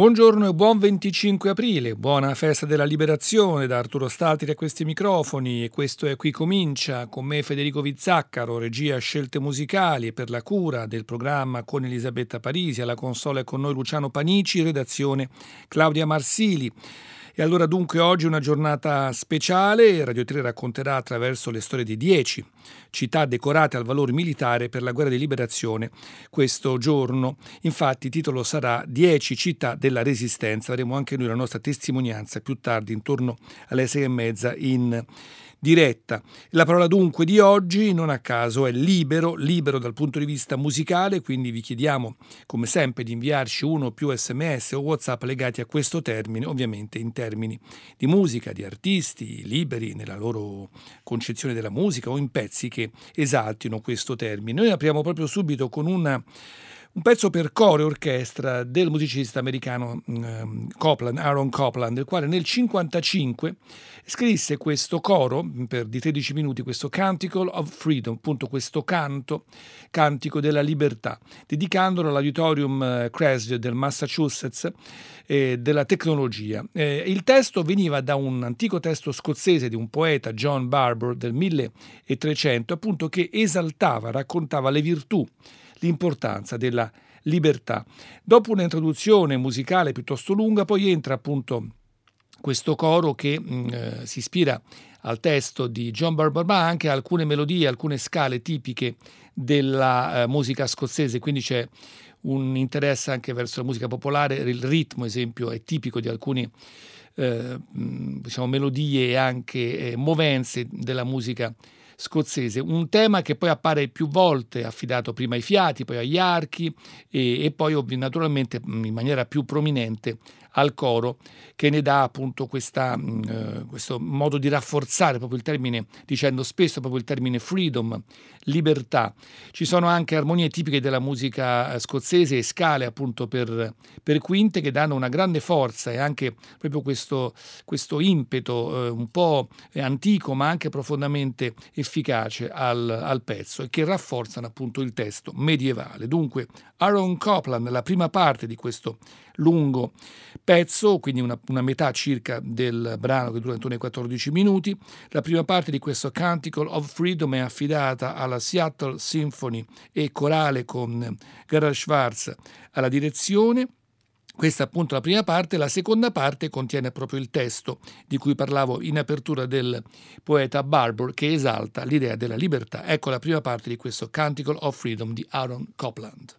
Buongiorno e buon 25 aprile, buona festa della liberazione da Arturo Staltri a questi microfoni e questo è Qui Comincia con me Federico Vizzaccaro, regia scelte musicali e per la cura del programma con Elisabetta Parisi, alla console con noi Luciano Panici, redazione Claudia Marsili. E allora dunque oggi una giornata speciale, Radio 3 racconterà attraverso le storie di 10 città decorate al valore militare per la guerra di liberazione questo giorno. Infatti il titolo sarà 10 città della resistenza, avremo anche noi la nostra testimonianza più tardi intorno alle sei e mezza in diretta. La parola dunque di oggi non a caso è libero, libero dal punto di vista musicale, quindi vi chiediamo come sempre di inviarci uno o più sms o whatsapp legati a questo termine, ovviamente in termini di musica, di artisti liberi nella loro concezione della musica o in pezzi che esaltino questo termine. Noi apriamo proprio subito con una un pezzo per coro e orchestra del musicista americano um, Copland, Aaron Copland, il quale nel 1955 scrisse questo coro per di 13 minuti, questo Canticle of Freedom, appunto questo canto, cantico della libertà, dedicandolo all'Auditorium eh, Creswell del Massachusetts eh, della tecnologia. Eh, il testo veniva da un antico testo scozzese di un poeta, John Barbour, del 1300, appunto che esaltava, raccontava le virtù l'importanza della libertà. Dopo un'introduzione musicale piuttosto lunga, poi entra appunto questo coro che mh, mm, eh, si ispira al testo di John Barber, ma anche a alcune melodie, alcune scale tipiche della eh, musica scozzese, quindi c'è un interesse anche verso la musica popolare, il ritmo, esempio, è tipico di alcune eh, mm, diciamo, melodie e anche eh, movenze della musica scozzese, un tema che poi appare più volte affidato prima ai fiati, poi agli archi e, e poi naturalmente in maniera più prominente al coro che ne dà appunto questa, mm, eh, questo modo di rafforzare proprio il termine, dicendo spesso proprio il termine freedom, libertà. Ci sono anche armonie tipiche della musica eh, scozzese e scale appunto per, per quinte che danno una grande forza e anche proprio questo, questo impeto eh, un po' antico ma anche profondamente efficace al, al pezzo e che rafforzano appunto il testo medievale. Dunque Aaron Copland, la prima parte di questo lungo pezzo, quindi una, una, metà circa del brano che dura intorno ai 14 minuti. La prima parte di questo Canticle of Freedom è affidata alla Seattle Symphony e corale con Gerhard Schwarz alla direzione. Questa è appunto la prima parte, la seconda parte contiene proprio il testo di cui parlavo in apertura del poeta Barbour che esalta l'idea della libertà. Ecco la prima parte di questo Canticle of Freedom di Aaron Copland.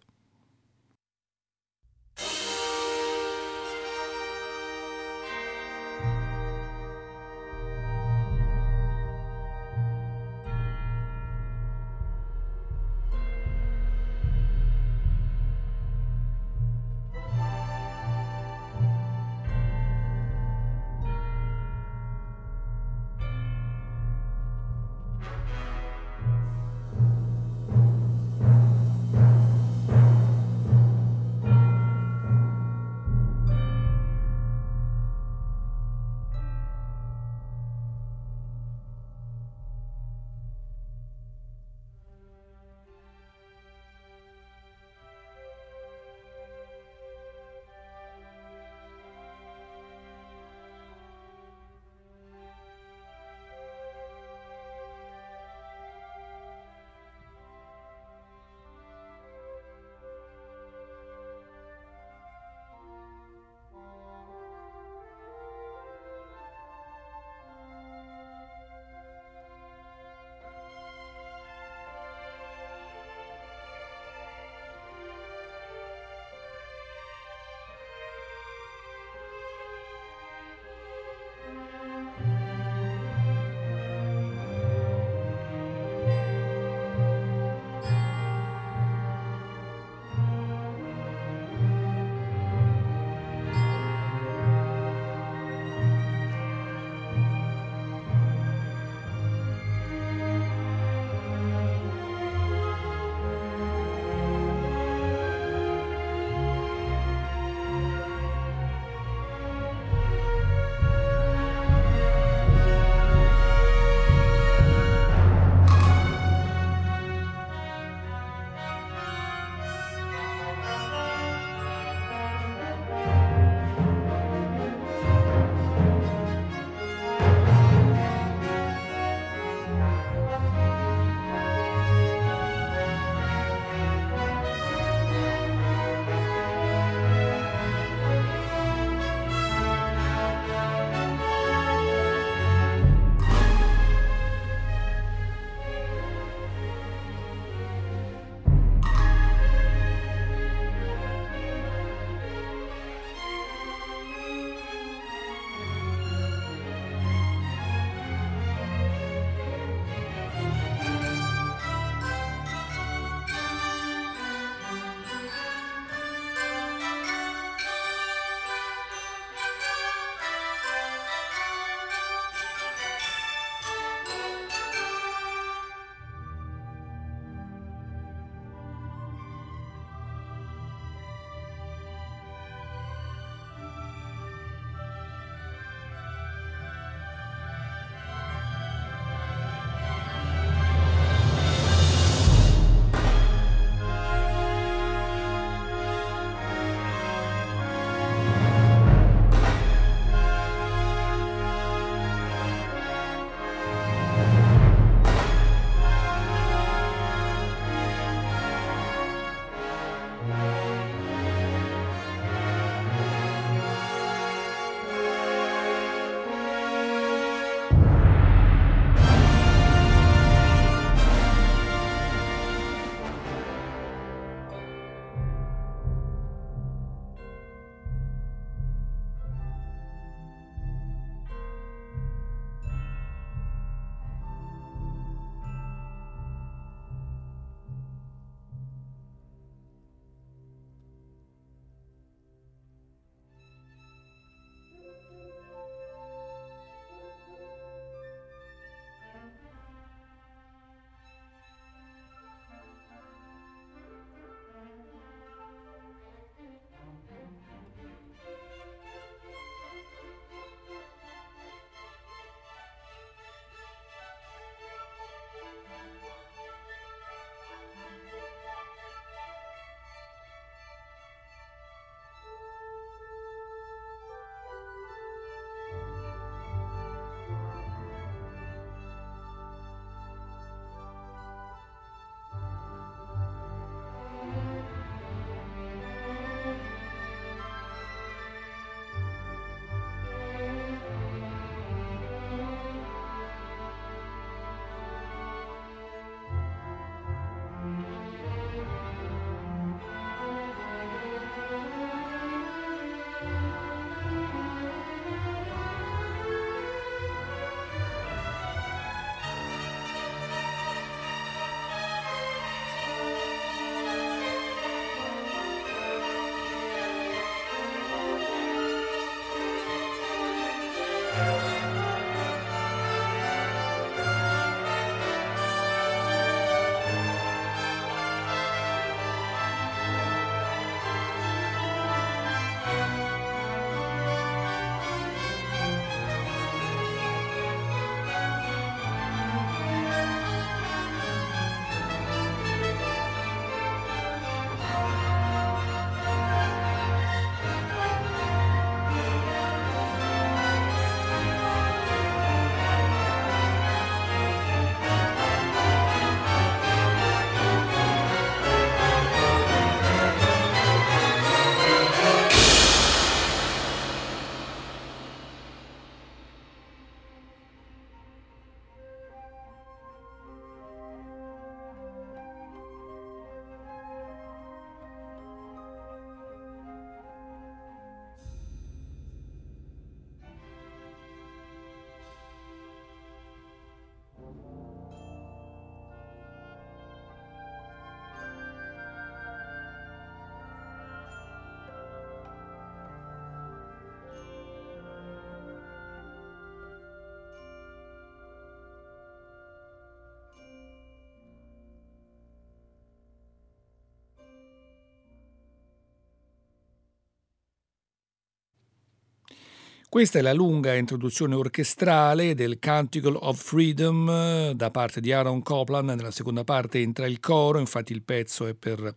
Questa è la lunga introduzione orchestrale del Canticle of Freedom eh, da parte di Aaron Copland. Nella seconda parte entra il coro, infatti il pezzo è per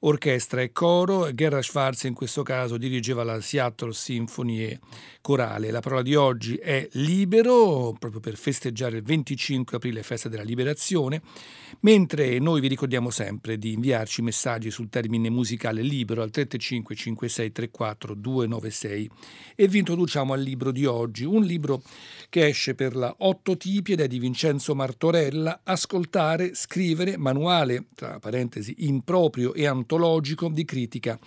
orchestra e coro. Gerhard Schwarz in questo caso dirigeva la Seattle Symphony corale. La parola di oggi è libero, proprio per festeggiare il 25 aprile, festa della liberazione, mentre noi vi ricordiamo sempre di inviarci messaggi sul termine musicale libero al 335 56 34 296 e vi introduciamo al libro di oggi, un libro che esce per la Otto tipi di Vincenzo Martorella, Ascoltare, scrivere, manuale, tra parentesi, improprio e antologico di critica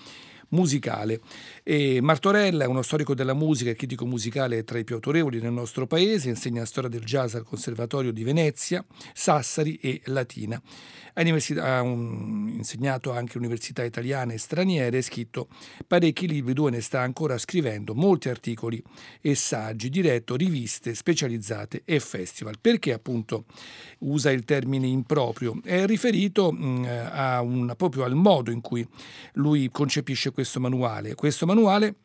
musicale. E Martorella è uno storico della musica e critico musicale tra i più autorevoli nel nostro paese, insegna storia del jazz al Conservatorio di Venezia, Sassari e Latina. Ha, un, insegnato anche università italiane e straniere e scritto parecchi libri, due ne sta ancora scrivendo, molti articoli e saggi, diretto riviste specializzate e festival. Perché appunto usa il termine improprio? È riferito mh, a un, proprio al modo in cui lui concepisce questo manuale. Questo manuale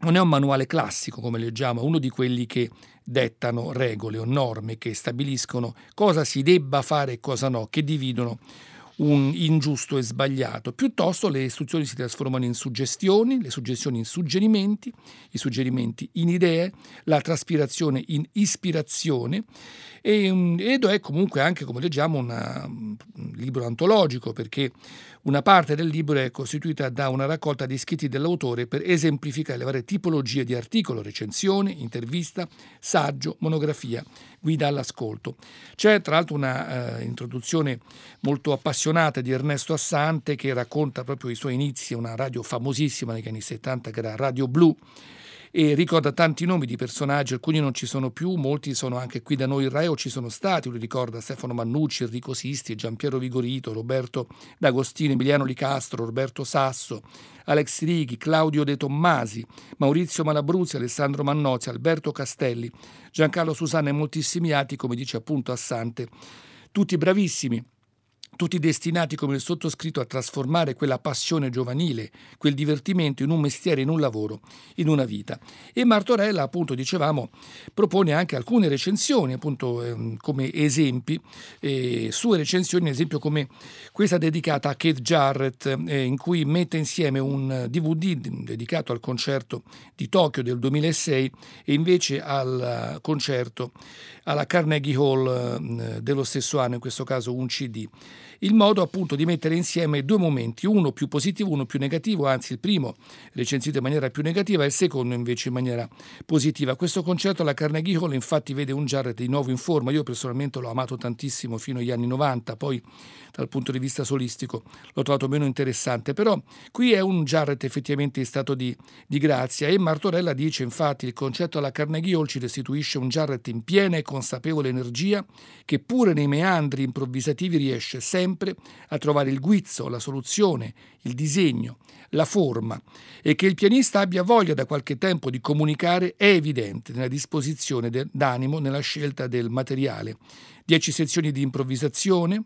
non è un manuale classico, come leggiamo, è uno di quelli che dettano regole o norme che stabiliscono cosa si debba fare e cosa no, che dividono un ingiusto e sbagliato. Piuttosto le istruzioni si trasformano in suggestioni, le suggestioni in suggerimenti, i suggerimenti in idee, la traspirazione in ispirazione ed è comunque anche, come leggiamo, una, un libro antologico perché una parte del libro è costituita da una raccolta di scritti dell'autore per esemplificare le varie tipologie di articolo, recensione, intervista, saggio, monografia, guida all'ascolto. C'è tra l'altro una uh, introduzione molto appassionata di Ernesto Assante che racconta proprio i suoi inizi, una radio famosissima negli anni 70 che era Radio Blu e ricorda tanti nomi di personaggi, alcuni non ci sono più, molti sono anche qui da noi in Rai o ci sono stati, lui ricorda Stefano Mannucci, Enrico Sisti, Giampiero Vigorito, Roberto D'Agostino, Emiliano Licastro, Roberto Sasso, Alex Righi, Claudio De Tommasi, Maurizio Malabruzzi, Alessandro Mannozzi, Alberto Castelli, Giancarlo Susanna e moltissimi altri, come dice appunto Assante, tutti bravissimi tutti destinati come il sottoscritto a trasformare quella passione giovanile, quel divertimento in un mestiere, in un lavoro, in una vita. E Martorella, appunto, dicevamo, propone anche alcune recensioni, appunto, eh, come esempi, eh, sue recensioni, ad esempio come questa dedicata a Kate Jarrett, eh, in cui mette insieme un DVD dedicato al concerto di Tokyo del 2006 e invece al concerto alla Carnegie Hall eh, dello stesso anno, in questo caso un CD il modo appunto di mettere insieme due momenti, uno più positivo, uno più negativo, anzi il primo recensito in maniera più negativa e il secondo invece in maniera positiva. Questo concerto alla Carnegie Hall infatti vede un Jarrett di nuovo in forma, io personalmente l'ho amato tantissimo fino agli anni 90, poi dal punto di vista solistico l'ho trovato meno interessante, però qui è un Jarrett effettivamente in stato di, di grazia. E Martorella dice infatti il concetto alla Carnegie Hall ci restituisce un Jarrett in piena e consapevole energia che pure nei meandri improvvisativi riesce sempre a trovare il guizzo, la soluzione, il disegno, la forma e che il pianista abbia voglia da qualche tempo di comunicare è evidente nella disposizione d'animo, nella scelta del materiale. Dieci sezioni di improvvisazione,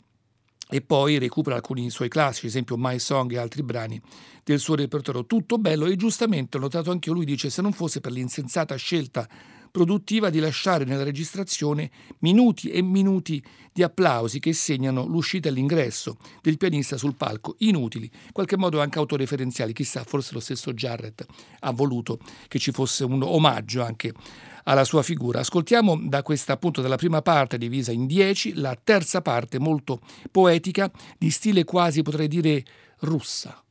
e poi recupera alcuni suoi classici, esempio My Song e altri brani del suo repertorio. Tutto bello e giustamente ho notato anche lui, dice se non fosse per l'insensata scelta produttiva di lasciare nella registrazione minuti e minuti di applausi che segnano l'uscita e l'ingresso del pianista sul palco, inutili, in qualche modo anche autoreferenziali, chissà, forse lo stesso Jarrett ha voluto che ci fosse un omaggio anche alla sua figura. Ascoltiamo da questa appunto dalla prima parte divisa in dieci, la terza parte molto poetica, di stile quasi potrei dire russa.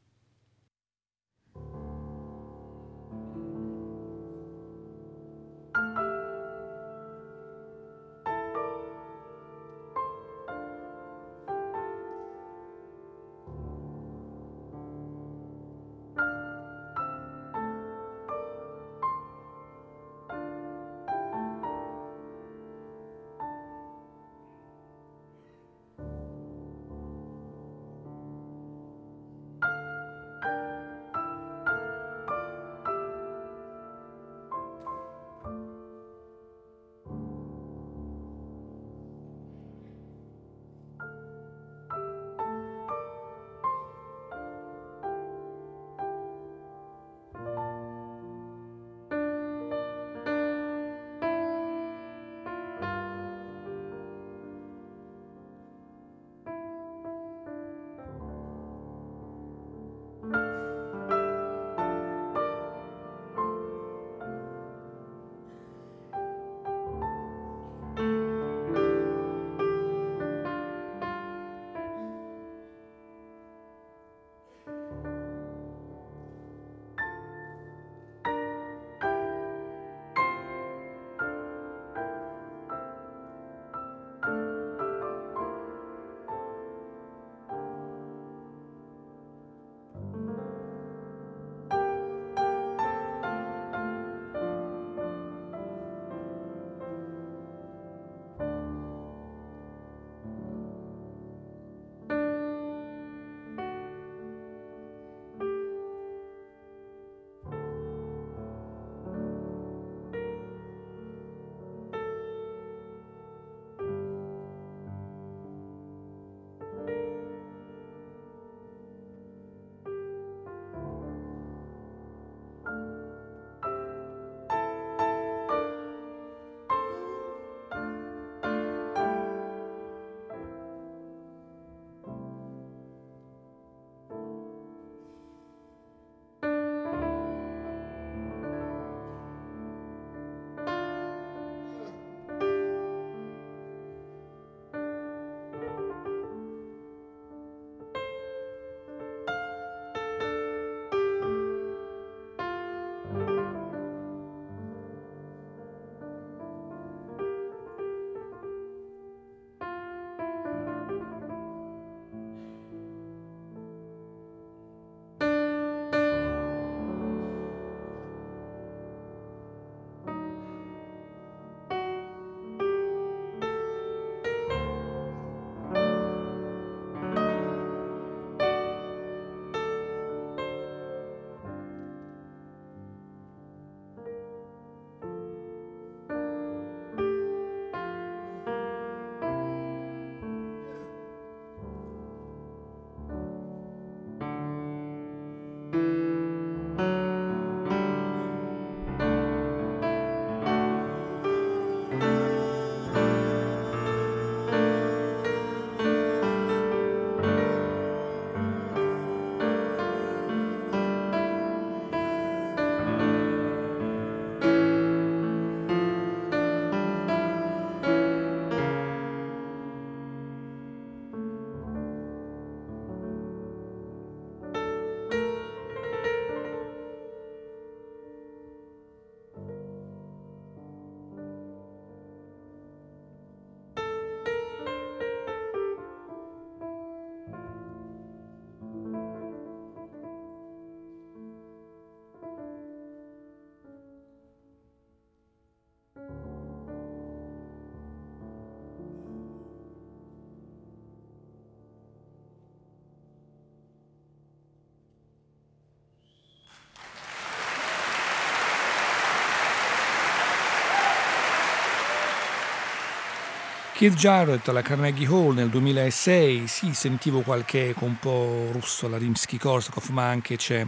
Keith Jarrett alla Carnegie Hall nel 2006, sì, sentivo qualche eco un po' russo alla Rimsky-Korsakov, ma anche c'è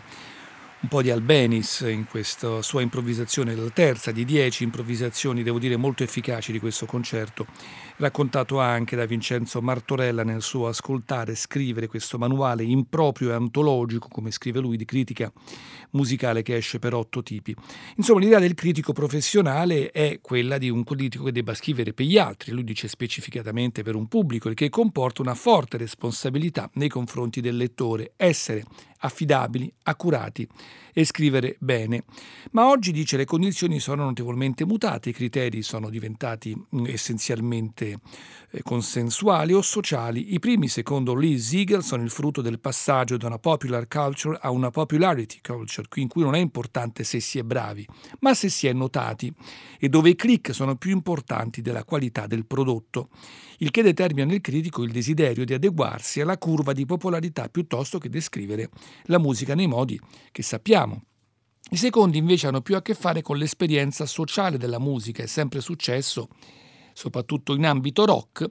un po' di Albenis in questa sua improvvisazione, la terza di dieci improvvisazioni, devo dire, molto efficaci di questo concerto, raccontato anche da Vincenzo Martorella nel suo Ascoltare e scrivere, questo manuale improprio e antologico, come scrive lui, di critica musicale che esce per otto tipi. Insomma, l'idea del critico professionale è quella di un critico che debba scrivere per gli altri, lui dice specificatamente per un pubblico, il che comporta una forte responsabilità nei confronti del lettore, essere affidabili, accurati e scrivere bene. Ma oggi dice le condizioni sono notevolmente mutate, i criteri sono diventati mm, essenzialmente eh, consensuali o sociali. I primi, secondo Lee Ziegel, sono il frutto del passaggio da una popular culture a una popularity culture, in cui non è importante se si è bravi, ma se si è notati, e dove i click sono più importanti della qualità del prodotto il che determina nel critico il desiderio di adeguarsi alla curva di popolarità piuttosto che descrivere la musica nei modi che sappiamo. I secondi invece hanno più a che fare con l'esperienza sociale della musica, è sempre successo soprattutto in ambito rock,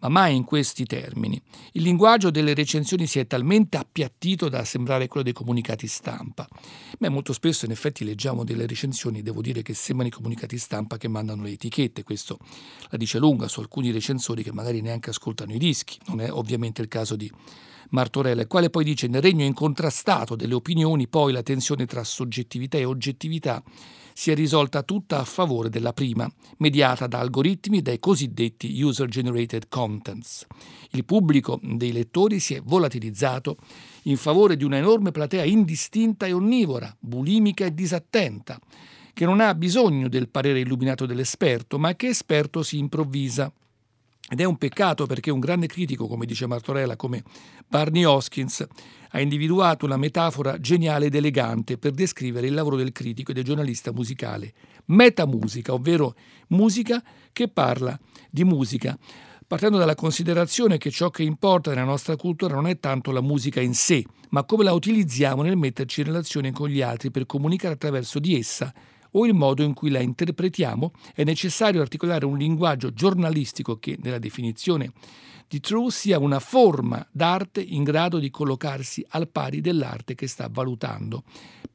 ma mai in questi termini. Il linguaggio delle recensioni si è talmente appiattito da sembrare quello dei comunicati stampa. Beh, molto spesso in effetti leggiamo delle recensioni, devo dire che sembrano i comunicati stampa che mandano le etichette, questo la dice lunga su alcuni recensori che magari neanche ascoltano i dischi, non è ovviamente il caso di Martorella, il quale poi dice nel regno incontrastato delle opinioni poi la tensione tra soggettività e oggettività si è risolta tutta a favore della prima, mediata da algoritmi e dai cosiddetti user-generated contents. Il pubblico dei lettori si è volatilizzato in favore di una enorme platea indistinta e onnivora, bulimica e disattenta, che non ha bisogno del parere illuminato dell'esperto, ma che esperto si improvvisa. Ed è un peccato perché un grande critico, come dice Martorella, come Barney Hoskins, ha individuato una metafora geniale ed elegante per descrivere il lavoro del critico e del giornalista musicale. Metamusica, ovvero musica che parla di musica, partendo dalla considerazione che ciò che importa nella nostra cultura non è tanto la musica in sé, ma come la utilizziamo nel metterci in relazione con gli altri per comunicare attraverso di essa o il modo in cui la interpretiamo, è necessario articolare un linguaggio giornalistico che, nella definizione di True, sia una forma d'arte in grado di collocarsi al pari dell'arte che sta valutando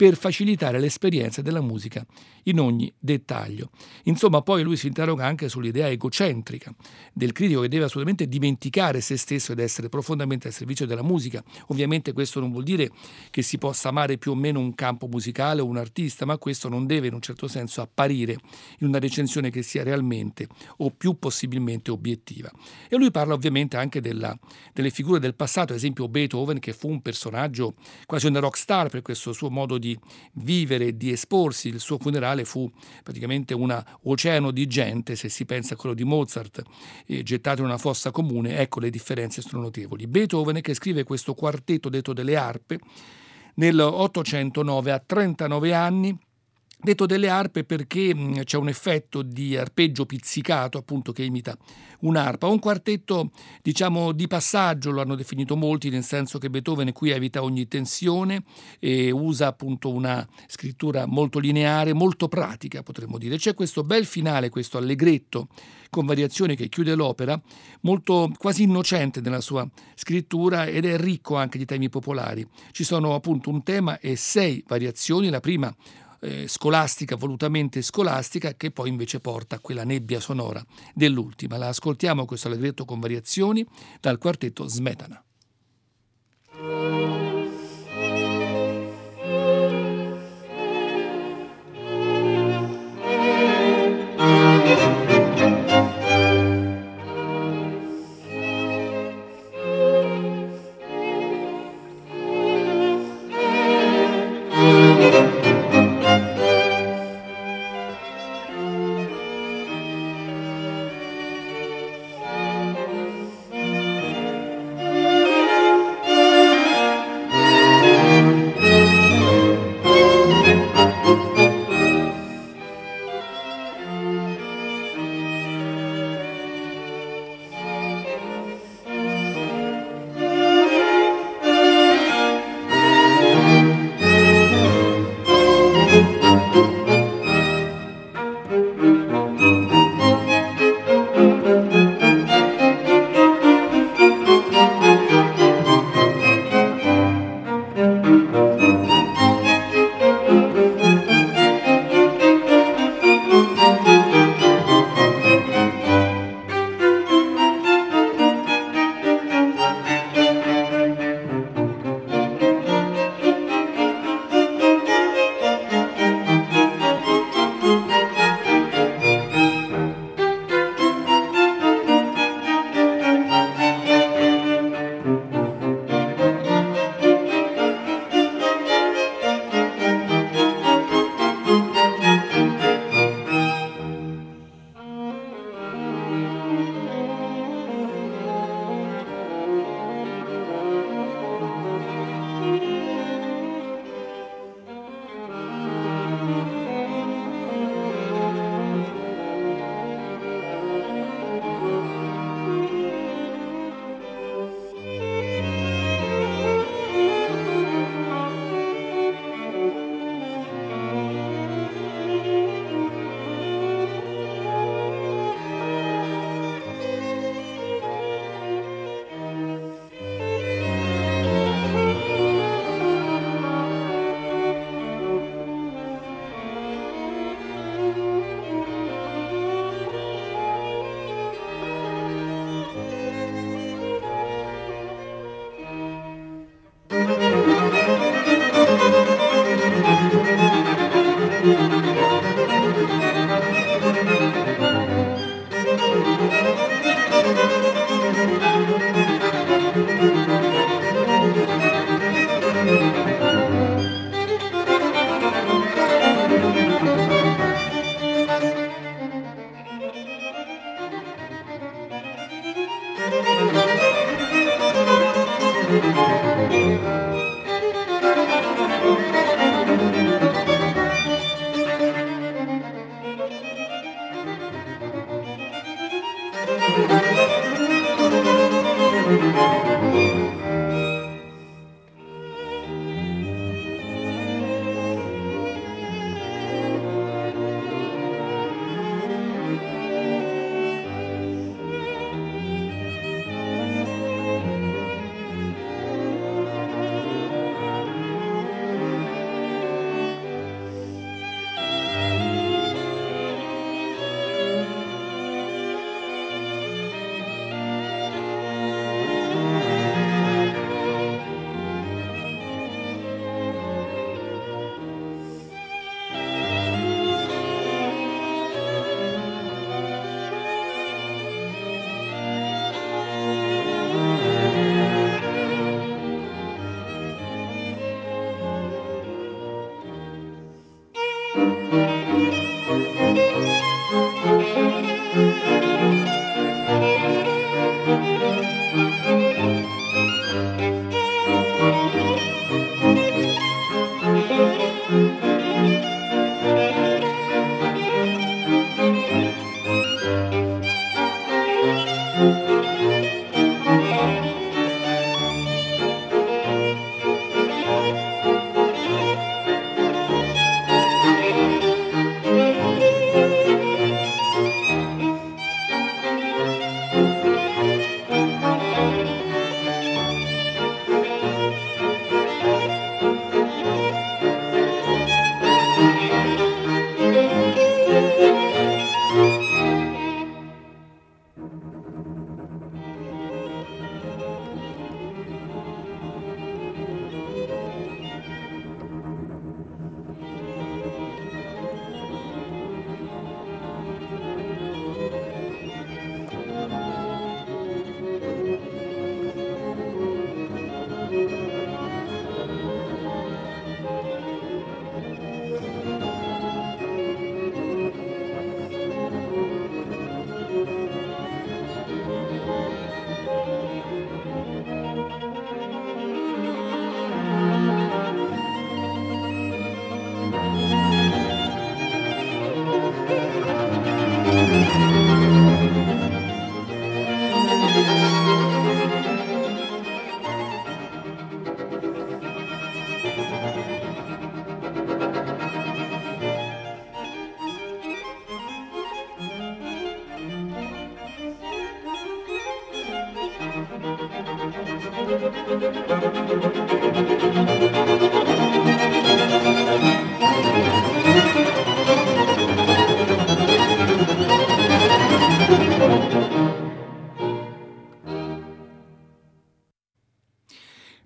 per facilitare l'esperienza della musica in ogni dettaglio. Insomma, poi lui si interroga anche sull'idea egocentrica del critico che deve assolutamente dimenticare se stesso ed essere profondamente al servizio della musica. Ovviamente questo non vuol dire che si possa amare più o meno un campo musicale o un artista, ma questo non deve in un certo senso apparire in una recensione che sia realmente o più possibilmente obiettiva. E lui parla ovviamente anche della, delle figure del passato, ad esempio Beethoven che fu un personaggio quasi un rockstar per questo suo modo di vivere e di esporsi. Il suo funerale fu praticamente un oceano di gente, se si pensa a quello di Mozart, eh, gettato in una fossa comune, ecco le differenze sono notevoli. Beethoven che scrive questo quartetto detto delle arpe nel 809 a 39 anni Detto delle arpe perché c'è un effetto di arpeggio pizzicato appunto che imita un'arpa, un quartetto diciamo di passaggio lo hanno definito molti nel senso che Beethoven qui evita ogni tensione e usa appunto una scrittura molto lineare, molto pratica potremmo dire. C'è questo bel finale, questo allegretto con variazioni che chiude l'opera, molto quasi innocente nella sua scrittura ed è ricco anche di temi popolari. Ci sono appunto un tema e sei variazioni, la prima eh, scolastica, volutamente scolastica, che poi invece porta a quella nebbia sonora dell'ultima. La ascoltiamo questo allegretto con variazioni dal quartetto Smetana.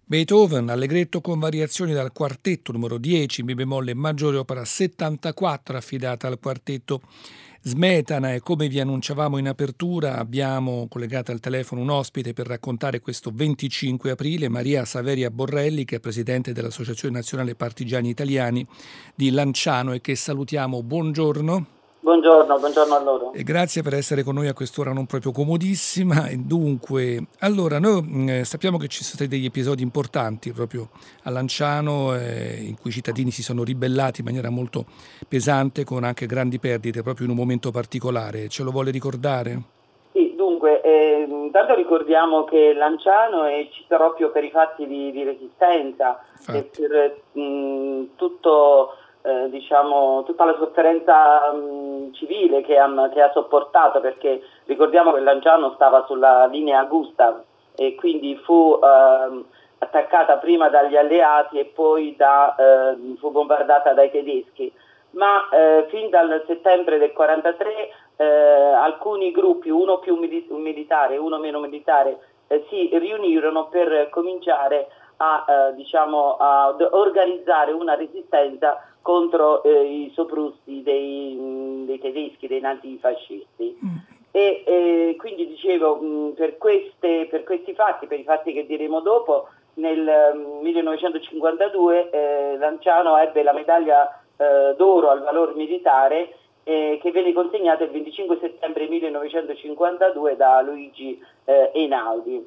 Beethoven, allegretto con variazioni dal quartetto numero 10, mi bemolle maggiore opera 74 affidata al quartetto Smetana e come vi annunciavamo in apertura abbiamo collegato al telefono un ospite per raccontare questo 25 aprile, Maria Saveria Borrelli che è presidente dell'Associazione Nazionale Partigiani Italiani di Lanciano e che salutiamo. Buongiorno. Buongiorno, buongiorno a loro. E grazie per essere con noi a quest'ora non proprio comodissima. Dunque, allora, noi eh, sappiamo che ci sono stati degli episodi importanti proprio a Lanciano eh, in cui i cittadini si sono ribellati in maniera molto pesante con anche grandi perdite proprio in un momento particolare. Ce lo vuole ricordare? Sì, dunque, eh, intanto ricordiamo che Lanciano è città proprio per i fatti di, di resistenza Infatti. e per mh, tutto eh, diciamo, tutta la sofferenza mh, civile che ha, che ha, sopportato, perché ricordiamo che Lanciano stava sulla linea Gustav e quindi fu eh, attaccata prima dagli alleati e poi da, eh, fu bombardata dai tedeschi. Ma eh, fin dal settembre del 1943 eh, alcuni gruppi, uno più militare e uno meno militare, si riunirono per cominciare a, diciamo, a organizzare una resistenza contro eh, i soprusti dei, dei, tedeschi, dei nazifascisti. Mm. E eh, quindi dicevo, mh, per, queste, per, questi fatti, per i fatti che diremo dopo, nel mh, 1952 eh, Lanciano ebbe la medaglia eh, d'oro al valor militare eh, che venne consegnata il 25 settembre 1952 da Luigi eh, Einaudi.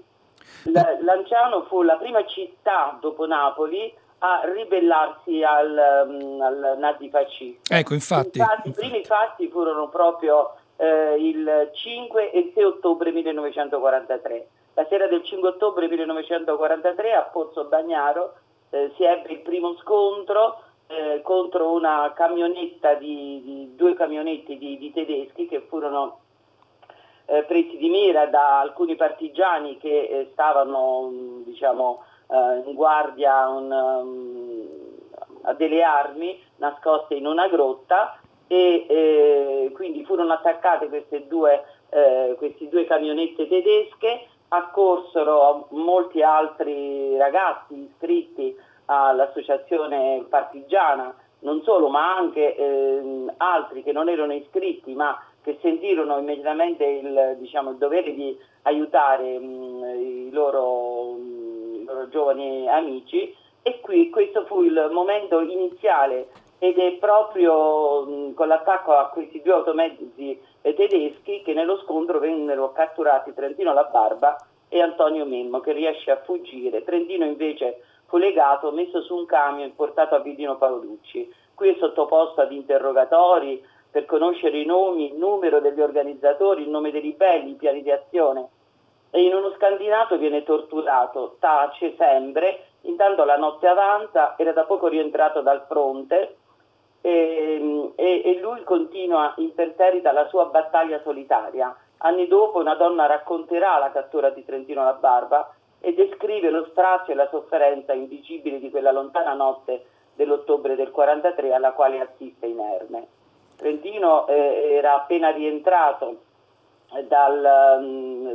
L- Lanciano fu la prima città dopo Napoli a ribellarsi al, um, al nazifascismo. Ecco, infatti, infatti, I primi fatti furono proprio eh, il 5 e il 6 ottobre 1943. La sera del 5 ottobre 1943 a Pozzo Bagnaro eh, si ebbe il primo scontro eh, contro una camionetta di, di due camionetti di, di, tedeschi che furono eh, presi di mira da alcuni partigiani che eh, stavano diciamo, eh, in guardia un, um, a delle armi nascoste in una grotta e eh, quindi furono attaccate queste due, eh, due camionette tedesche, accorsero molti altri ragazzi iscritti all'associazione partigiana, non solo ma anche eh, altri che non erano iscritti ma che sentirono immediatamente il, diciamo, il dovere di aiutare mh, i loro loro giovani amici e qui questo fu il momento iniziale ed è proprio con l'attacco a questi due automezzi tedeschi che nello scontro vennero catturati Trentino La Barba e Antonio Memmo che riesce a fuggire. Trentino invece fu legato, messo su un camion e portato a Vidino Paolucci. Qui è sottoposto ad interrogatori per conoscere i nomi, il numero degli organizzatori, il nome dei ribelli, i piani di azione. E in uno scandinato viene torturato, tace sempre, intanto la notte avanza, era da poco rientrato dal fronte e, e, e lui continua imperterrita la sua battaglia solitaria. Anni dopo una donna racconterà la cattura di Trentino la Barba e descrive lo strazio e la sofferenza indicibili di quella lontana notte dell'ottobre del 43 alla quale assiste inerme. Trentino eh, era appena rientrato dal, mm,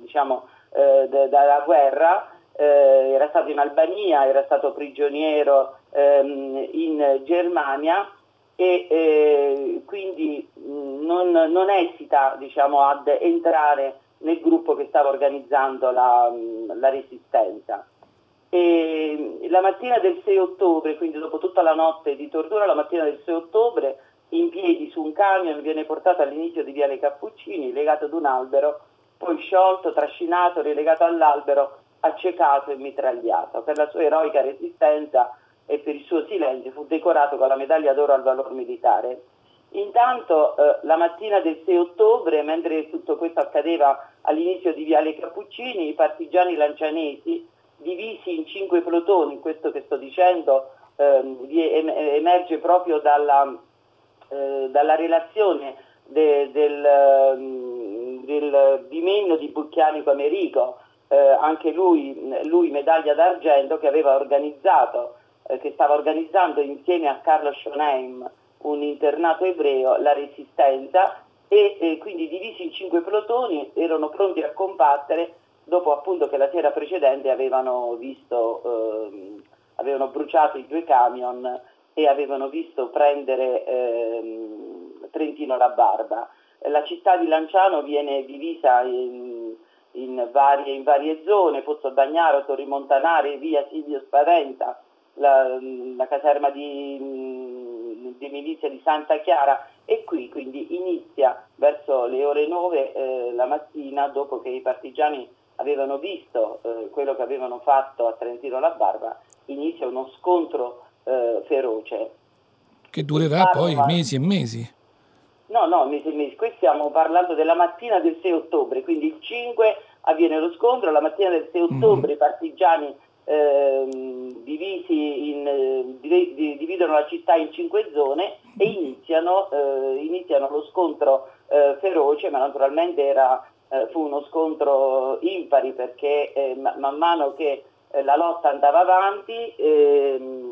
diciamo, eh, dalla guerra, eh, era stato in Albania, era stato prigioniero ehm, in Germania e eh, quindi mh, non, non, esita diciamo, ad entrare nel gruppo che stava organizzando la, la resistenza. E la mattina del 6 ottobre, quindi dopo tutta la notte di tortura, la mattina del 6 ottobre, in piedi su un camion viene portato all'inizio di Viale Cappuccini, legato ad un albero, poi sciolto, trascinato, rilegato all'albero, accecato e mitragliato. Per la sua eroica resistenza e per il suo silenzio fu decorato con la medaglia d'oro al valor militare. Intanto eh, la mattina del 6 ottobre, mentre tutto questo accadeva all'inizio di Viale Cappuccini, i partigiani lancianesi, divisi in cinque plotoni, questo che sto dicendo ehm, emerge proprio dalla, eh, dalla relazione de, del, ehm, del bimenio di Bucchianico Americo, eh, anche lui, lui medaglia d'argento che aveva organizzato eh, che stava organizzando insieme a Carlo Schonheim, un internato ebreo, la resistenza e, e quindi divisi in cinque plotoni erano pronti a combattere dopo appunto che la sera precedente avevano visto, ehm, avevano bruciato i due camion e avevano visto prendere ehm, Trentino la Barba. La città di Lanciano viene divisa in, in, varie, in varie, zone, Pozzo Bagnaro, Torri Montanare, via Silvio Spaventa, la, la caserma di, di, milizia di Santa Chiara e qui quindi inizia verso le ore 9 eh, la mattina dopo che i partigiani avevano visto eh, quello che avevano fatto a Trentino la Barba, inizia uno scontro eh, feroce. Che durerà poi mesi e mesi. No, no, mesi e mesi. Qui stiamo parlando della mattina del 6 ottobre, quindi il 5 avviene lo scontro, la mattina del 6 ottobre mm. i partigiani Ehm, divisi in, eh, dividono la città in cinque zone e iniziano, eh, iniziano lo scontro eh, feroce, ma naturalmente era, eh, fu uno scontro impari perché eh, man mano che eh, la lotta andava avanti ehm,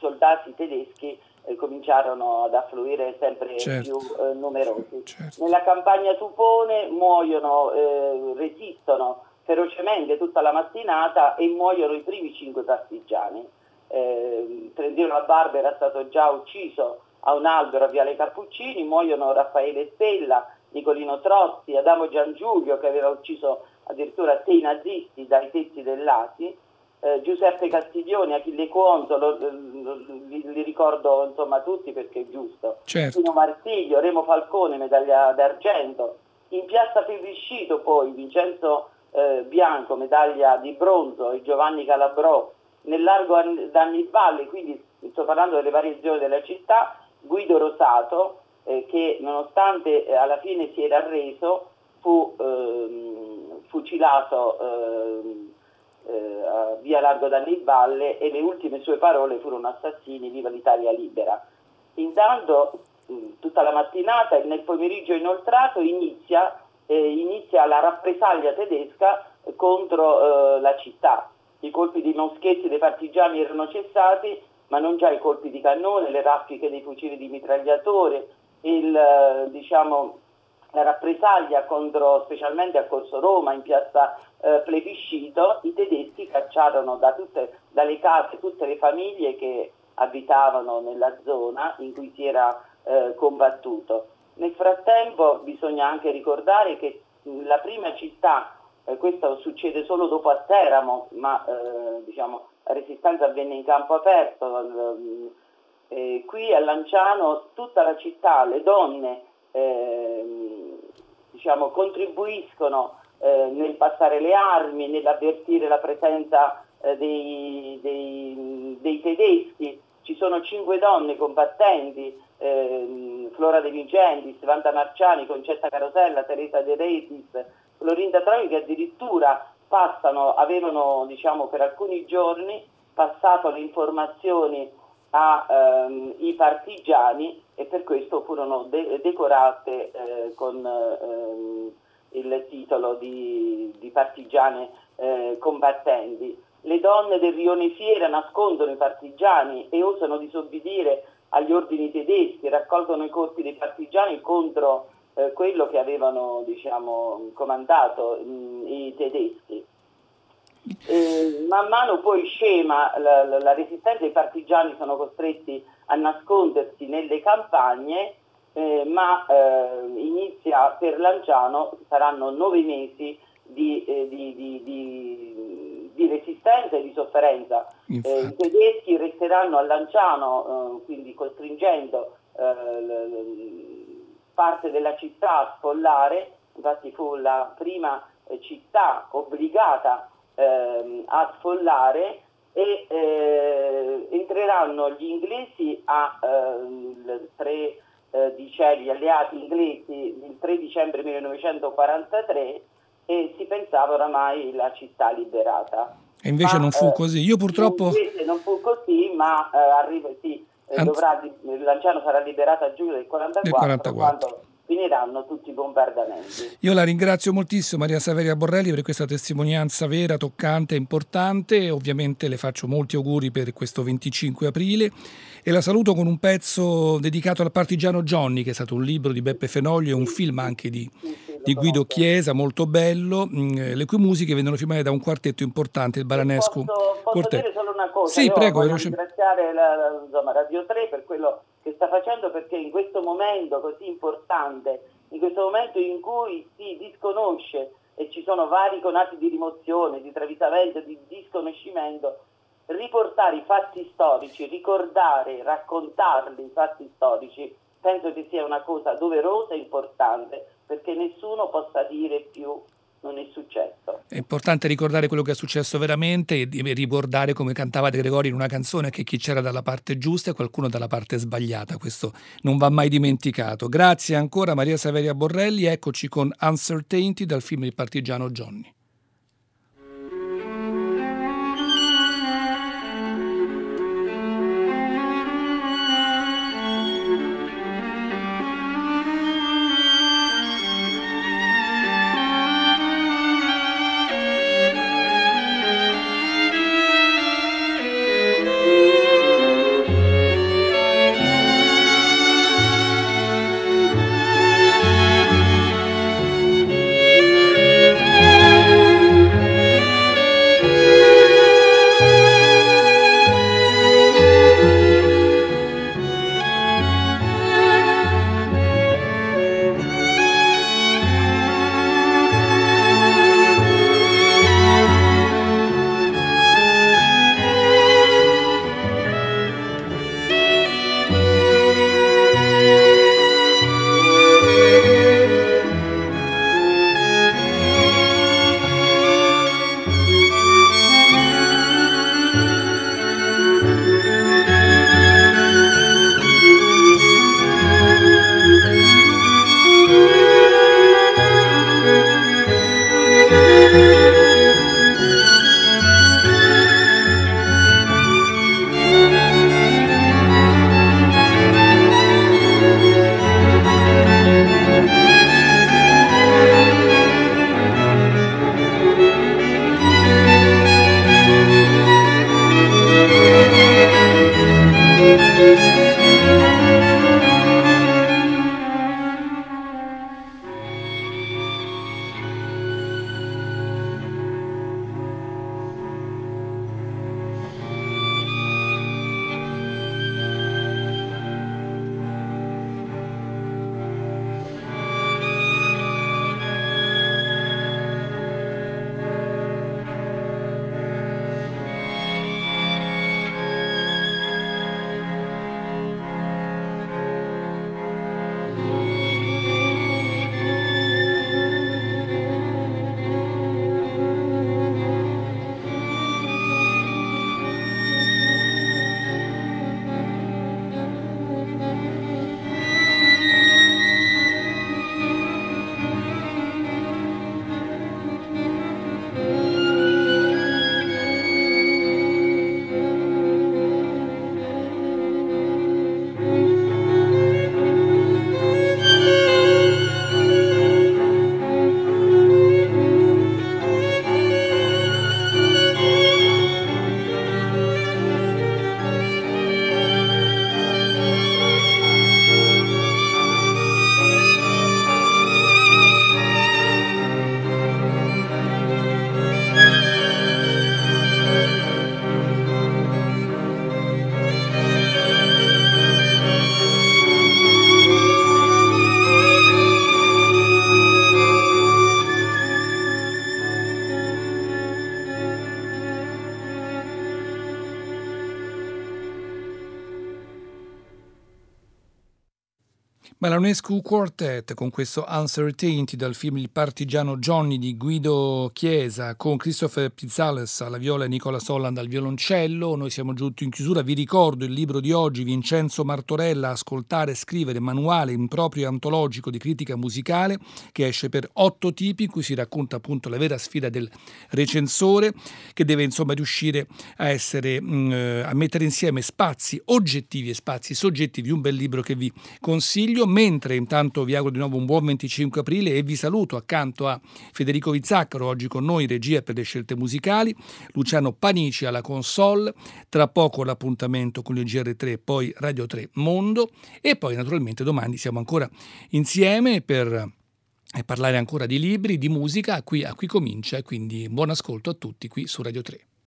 soldati tedeschi cominciarono ad affluire sempre certo. più numerosi. Certo. Nella campagna Tupone muoiono, resistono ferocemente tutta la mattinata e muoiono i primi cinque partigiani. Eh, Trentino La Barba era stato già ucciso a un albero a Viale Cappuccini, muoiono Raffaele Stella, Nicolino Trozzi, Adamo Giangiulio che aveva ucciso addirittura sei nazisti dai tetti dell'Asi, eh, Giuseppe Castiglioni, Achille Cuonzo, lo, lo, li, li, ricordo insomma tutti perché è giusto, certo. Pino Marsiglio, Remo Falcone, medaglia d'argento, in piazza Plebiscito poi Vincenzo eh, Bianco, medaglia di bronzo, e Giovanni Calabrò, nel largo d'Annibale, quindi sto parlando delle varie zone della città, Guido Rosato, eh, che nonostante eh, alla fine si era arreso, fu ehm, fucilato ehm, eh, via Largo d'Annibale e le ultime sue parole furono assassini, viva l'Italia libera. Intanto tutta la mattinata e nel pomeriggio inoltrato inizia eh, inizia la rappresaglia tedesca contro eh, la città. I colpi di moschetti dei partigiani erano cessati, ma non già i colpi di cannone, le raffiche dei fucili di mitragliatore, il, eh, diciamo, la rappresaglia contro, specialmente a Corso Roma, in piazza eh, Plebiscito, i tedeschi cacciarono da tutte, dalle case tutte le famiglie che abitavano nella zona in cui si era eh, combattuto. Nel frattempo bisogna anche ricordare che la prima città, eh, questo succede solo dopo a Teramo, ma eh, diciamo, la resistenza avvenne in campo aperto, Eh, qui a Lanciano tutta la città, le donne eh, diciamo, contribuiscono eh, nel passare le armi, nell'avvertire la presenza eh, dei, dei, dei, tedeschi. Ci sono cinque donne combattenti, ehm, Flora De Vincentis, Vanta Marciani, Concetta Carosella, Teresa De Retis, Florinda Trovi che addirittura passano, avevano diciamo, per alcuni giorni passato le informazioni ai ehm, partigiani e per questo furono de- decorate eh, con ehm, il titolo di, di partigiane eh, combattenti. Le donne del rione Fiera nascondono i partigiani e osano disobbedire agli ordini tedeschi, raccolgono i corpi dei partigiani contro eh, quello che avevano diciamo, comandato mh, mm, i tedeschi. E man mano poi scema la, la, la, resistenza, i partigiani sono costretti a nascondersi nelle campagne, eh, ma eh, inizia per Lanciano, saranno nove mesi di, eh, di, di, di, resistenza e di sofferenza. Eh, I tedeschi resteranno a Lanciano, eh, quindi costringendo eh, parte della città a sfollare, infatti fu la prima città obbligata ehm, a sfollare e entreranno gli inglesi a, il 3 eh, dicembre, gli alleati inglesi il 3 dicembre 1943 e si pensava oramai la città liberata. E invece ma, non fu eh, così. Io purtroppo... Invece non fu così, ma eh, arriva, sì, eh, dovrà, Lanciano sarà liberato a giugno del 1944 quando finiranno tutti i bombardamenti. Io la ringrazio moltissimo Maria Saveria Borrelli per questa testimonianza vera, toccante e importante. Ovviamente le faccio molti auguri per questo 25 aprile e la saluto con un pezzo dedicato al partigiano Johnny, che è stato un libro di Beppe Fenoglio e un film anche di, di Guido Chiesa, molto bello, mm, le cui musiche vengono firmate da un quartetto importante, il Baranescu. Posso, posso dire solo una cosa? Sì, Io prego. Voglio ringraziare la, insomma, Radio 3 per quello che sta facendo perché in questo momento così importante, in questo momento in cui si disconosce e ci sono vari conati di rimozione, di travisamento, di disconoscimento, riportare i fatti storici, ricordare, raccontarli i fatti storici, penso che sia una cosa doverosa e importante perché nessuno possa dire più non è successo. È importante ricordare quello che è successo veramente e ricordare come cantava De Gregori in una canzone che chi c'era dalla parte giusta e qualcuno dalla parte sbagliata. Questo non va mai dimenticato. Grazie ancora Maria Saveria Borrelli. Eccoci con Uncertainty dal film Il partigiano Johnny. Ma la UNESCO Quartet con questo Uncertainty dal film Il partigiano Johnny di Guido Chiesa con Christopher Pizzales alla viola e Nicola Solland al violoncello. Noi siamo giunti in chiusura. Vi ricordo il libro di oggi Vincenzo Martorella Ascoltare e scrivere manuale improprio antologico di critica musicale che esce per otto tipi in cui si racconta appunto la vera sfida del recensore che deve insomma riuscire a essere mm, eh, a mettere insieme spazi oggettivi e spazi soggettivi. Un bel libro che vi consiglio mentre intanto vi auguro di nuovo un buon 25 aprile e vi saluto accanto a Federico Vizzaccaro, oggi con noi regia per le scelte musicali, Luciano Panici alla console, tra poco l'appuntamento con il GR3, poi Radio 3 Mondo e poi naturalmente domani siamo ancora insieme per parlare ancora di libri, di musica, qui, qui comincia quindi buon ascolto a tutti qui su Radio 3.